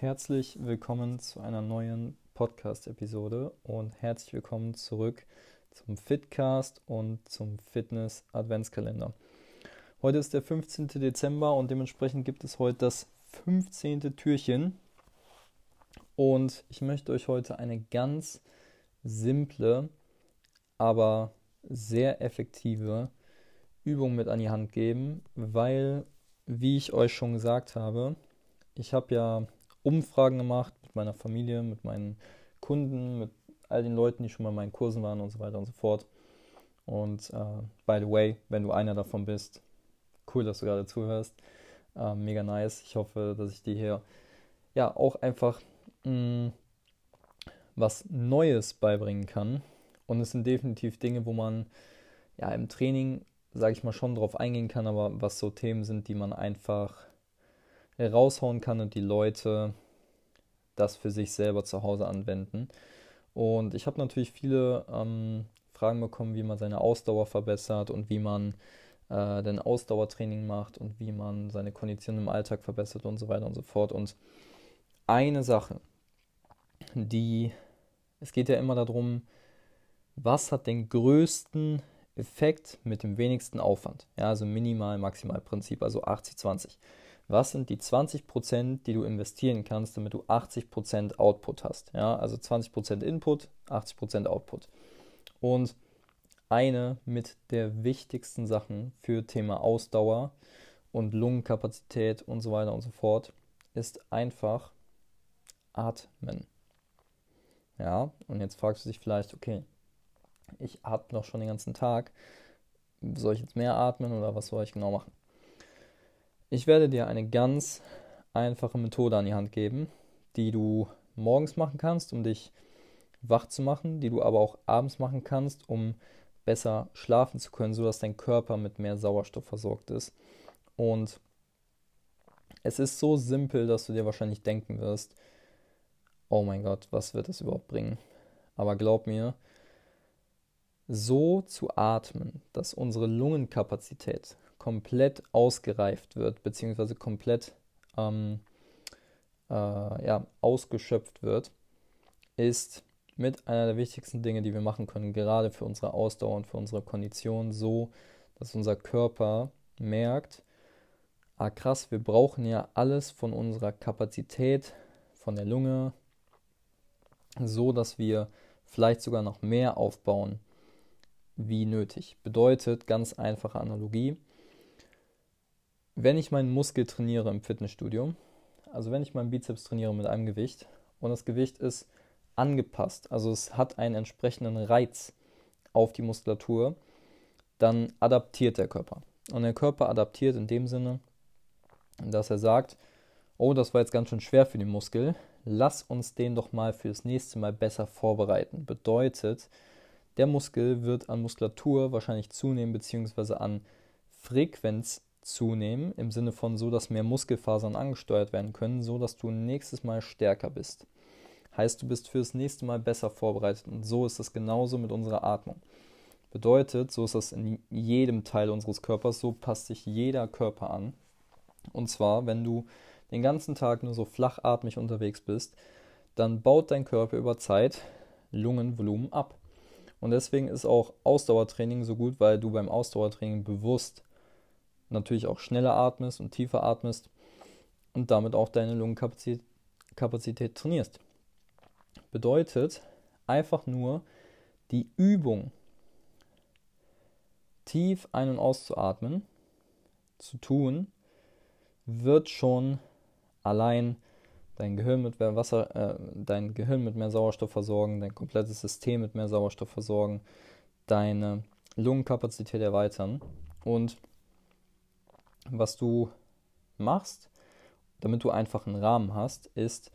Herzlich willkommen zu einer neuen Podcast-Episode und herzlich willkommen zurück zum Fitcast und zum Fitness Adventskalender. Heute ist der 15. Dezember und dementsprechend gibt es heute das 15. Türchen. Und ich möchte euch heute eine ganz simple, aber sehr effektive Übung mit an die Hand geben, weil, wie ich euch schon gesagt habe, ich habe ja Umfragen gemacht mit meiner Familie, mit meinen Kunden, mit all den Leuten, die schon mal in meinen Kursen waren und so weiter und so fort. Und äh, by the way, wenn du einer davon bist, cool, dass du gerade zuhörst. Äh, mega nice. Ich hoffe, dass ich dir hier ja auch einfach mh, mm, was Neues beibringen kann. Und es sind definitiv Dinge, wo man ja im Training, sage ich mal, schon drauf eingehen kann, aber was so Themen sind, die man einfach raushauen kann und die Leute das für sich selber zu Hause anwenden. Und ich habe natürlich viele ähm, Fragen bekommen, wie man seine Ausdauer verbessert und wie man äh, denn Ausdauertraining macht und wie man seine Kondition im Alltag verbessert und so weiter und so fort. Und eine Sache, die, es geht ja immer darum, was hat den größten Effekt mit dem wenigsten Aufwand? Ja, also Minimal-Maximal-Prinzip, also 80-20 was sind die 20%, die du investieren kannst, damit du 80% Output hast. Ja, also 20% Input, 80% Output. Und eine mit der wichtigsten Sachen für Thema Ausdauer und Lungenkapazität und so weiter und so fort ist einfach atmen. Ja, und jetzt fragst du dich vielleicht, okay, ich atme doch schon den ganzen Tag. Soll ich jetzt mehr atmen oder was soll ich genau machen? Ich werde dir eine ganz einfache Methode an die Hand geben, die du morgens machen kannst, um dich wach zu machen, die du aber auch abends machen kannst, um besser schlafen zu können, sodass dein Körper mit mehr Sauerstoff versorgt ist. Und es ist so simpel, dass du dir wahrscheinlich denken wirst, oh mein Gott, was wird das überhaupt bringen? Aber glaub mir, so zu atmen, dass unsere Lungenkapazität komplett ausgereift wird, beziehungsweise komplett ähm, äh, ja, ausgeschöpft wird, ist mit einer der wichtigsten Dinge, die wir machen können, gerade für unsere Ausdauer und für unsere Kondition, so, dass unser Körper merkt, ah krass, wir brauchen ja alles von unserer Kapazität, von der Lunge, so dass wir vielleicht sogar noch mehr aufbauen, wie nötig. Bedeutet, ganz einfache Analogie, wenn ich meinen Muskel trainiere im Fitnessstudio, also wenn ich meinen Bizeps trainiere mit einem Gewicht und das Gewicht ist angepasst, also es hat einen entsprechenden Reiz auf die Muskulatur, dann adaptiert der Körper. Und der Körper adaptiert in dem Sinne, dass er sagt, oh, das war jetzt ganz schön schwer für den Muskel, lass uns den doch mal fürs nächste Mal besser vorbereiten. Bedeutet, der Muskel wird an Muskulatur wahrscheinlich zunehmen, beziehungsweise an Frequenz zunehmen, im Sinne von so, dass mehr Muskelfasern angesteuert werden können, so dass du nächstes Mal stärker bist. Heißt, du bist fürs nächste Mal besser vorbereitet und so ist es genauso mit unserer Atmung. Bedeutet, so ist das in jedem Teil unseres Körpers, so passt sich jeder Körper an. Und zwar, wenn du den ganzen Tag nur so flachatmig unterwegs bist, dann baut dein Körper über Zeit Lungenvolumen ab. Und deswegen ist auch Ausdauertraining so gut, weil du beim Ausdauertraining bewusst natürlich auch schneller atmest und tiefer atmest und damit auch deine Lungenkapazität Kapazität trainierst. Bedeutet einfach nur die Übung, tief ein- und auszuatmen, zu tun, wird schon allein dein Gehirn mit mehr Wasser, äh, dein Gehirn mit mehr Sauerstoff versorgen, dein komplettes System mit mehr Sauerstoff versorgen, deine Lungenkapazität erweitern und was du machst, damit du einfach einen Rahmen hast, ist,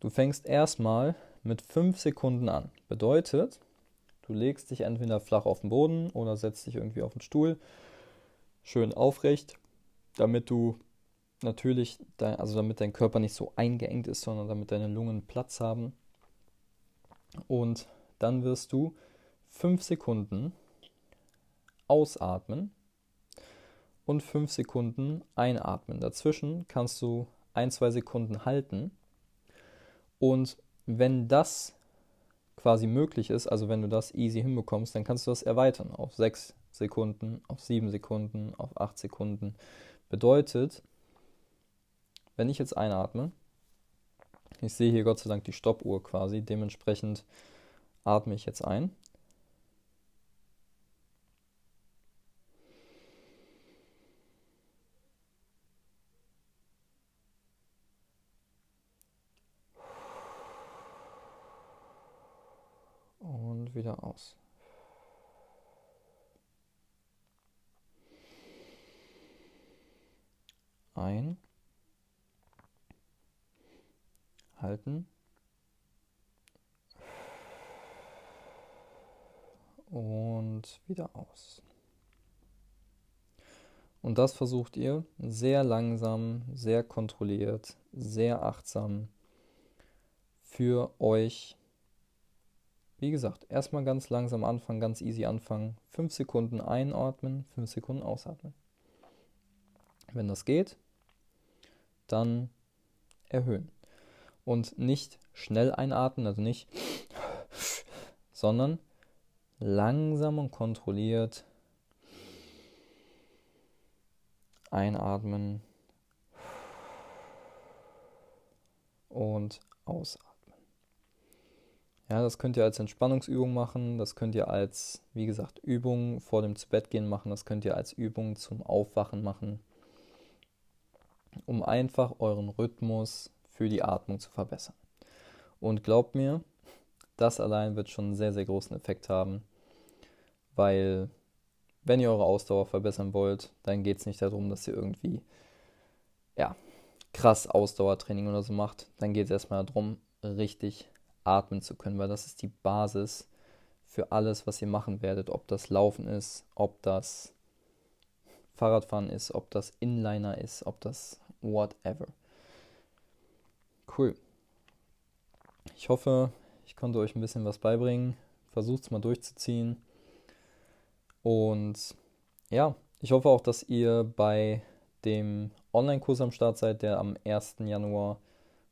du fängst erstmal mit 5 Sekunden an. Bedeutet, du legst dich entweder flach auf den Boden oder setzt dich irgendwie auf den Stuhl, schön aufrecht, damit du natürlich, dein, also damit dein Körper nicht so eingeengt ist, sondern damit deine Lungen Platz haben. Und dann wirst du 5 Sekunden ausatmen und 5 Sekunden einatmen. Dazwischen kannst du ein, zwei Sekunden halten Und wenn das quasi möglich ist, also wenn du das easy hinbekommst, dann kannst du das erweitern auf 6 Sekunden, auf 7 Sekunden, auf 8 Sekunden. Bedeutet, wenn ich jetzt einatme, ich sehe hier Gott sei Dank die Stoppuhr quasi, dementsprechend atme ich jetzt ein. Und wieder aus. Ein. halten. Und wieder aus. Und das versucht ihr sehr langsam, sehr kontrolliert, sehr achtsam für euch. Wie gesagt, erstmal ganz langsam anfangen, ganz easy anfangen. Fünf Sekunden einatmen, fünf Sekunden ausatmen. Wenn das geht, dann erhöhen und nicht schnell einatmen, also nicht, sondern langsam und kontrolliert einatmen und ausatmen. Ja, das könnt ihr als Entspannungsübung machen, das könnt ihr als, wie gesagt, Übung vor dem Zubettgehen machen, das könnt ihr als Übung zum Aufwachen machen, um einfach euren Rhythmus für die Atmung zu verbessern. Und glaubt mir, das allein wird schon einen sehr, sehr großen Effekt haben, weil wenn ihr eure Ausdauer verbessern wollt, dann geht es nicht darum, dass ihr irgendwie, ja, krass Ausdauertraining oder so macht. Dann geht es erstmal darum, richtig atmen zu können, weil das ist die Basis für alles, was ihr machen werdet. Ob das Laufen ist, ob das Fahrradfahren ist, ob das Inliner ist, ob das whatever. Cool. Ich hoffe, ich konnte euch ein bisschen was beibringen. Versucht es mal durchzuziehen. Und ja, ich hoffe auch, dass ihr bei dem Online-Kurs am Start seid, der am 1. Januar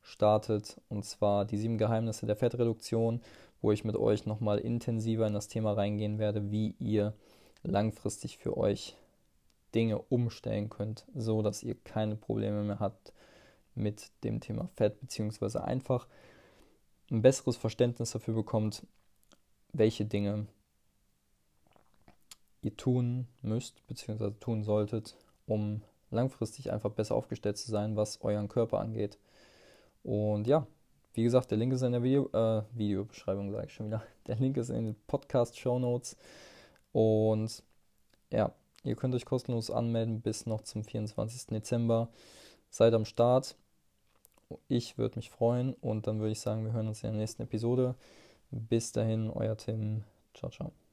startet. Und zwar die sieben Geheimnisse der Fettreduktion, wo ich mit euch nochmal intensiver in das Thema reingehen werde, wie ihr langfristig für euch Dinge umstellen könnt, so dass ihr keine Probleme mehr habt mit dem Thema Fett, beziehungsweise einfach ein besseres Verständnis dafür bekommt, welche Dinge ihr tun müsst, beziehungsweise tun solltet, um langfristig einfach besser aufgestellt zu sein, was euren Körper angeht. Und ja, wie gesagt, der Link ist in der Video, äh, Videobeschreibung, sage ich schon wieder. Der Link ist in den Podcast-Show Notes. Und ja, ihr könnt euch kostenlos anmelden bis noch zum 24. Dezember. Seid am Start. Ich würde mich freuen und dann würde ich sagen, wir hören uns in der nächsten Episode. Bis dahin, euer Tim. Ciao, ciao.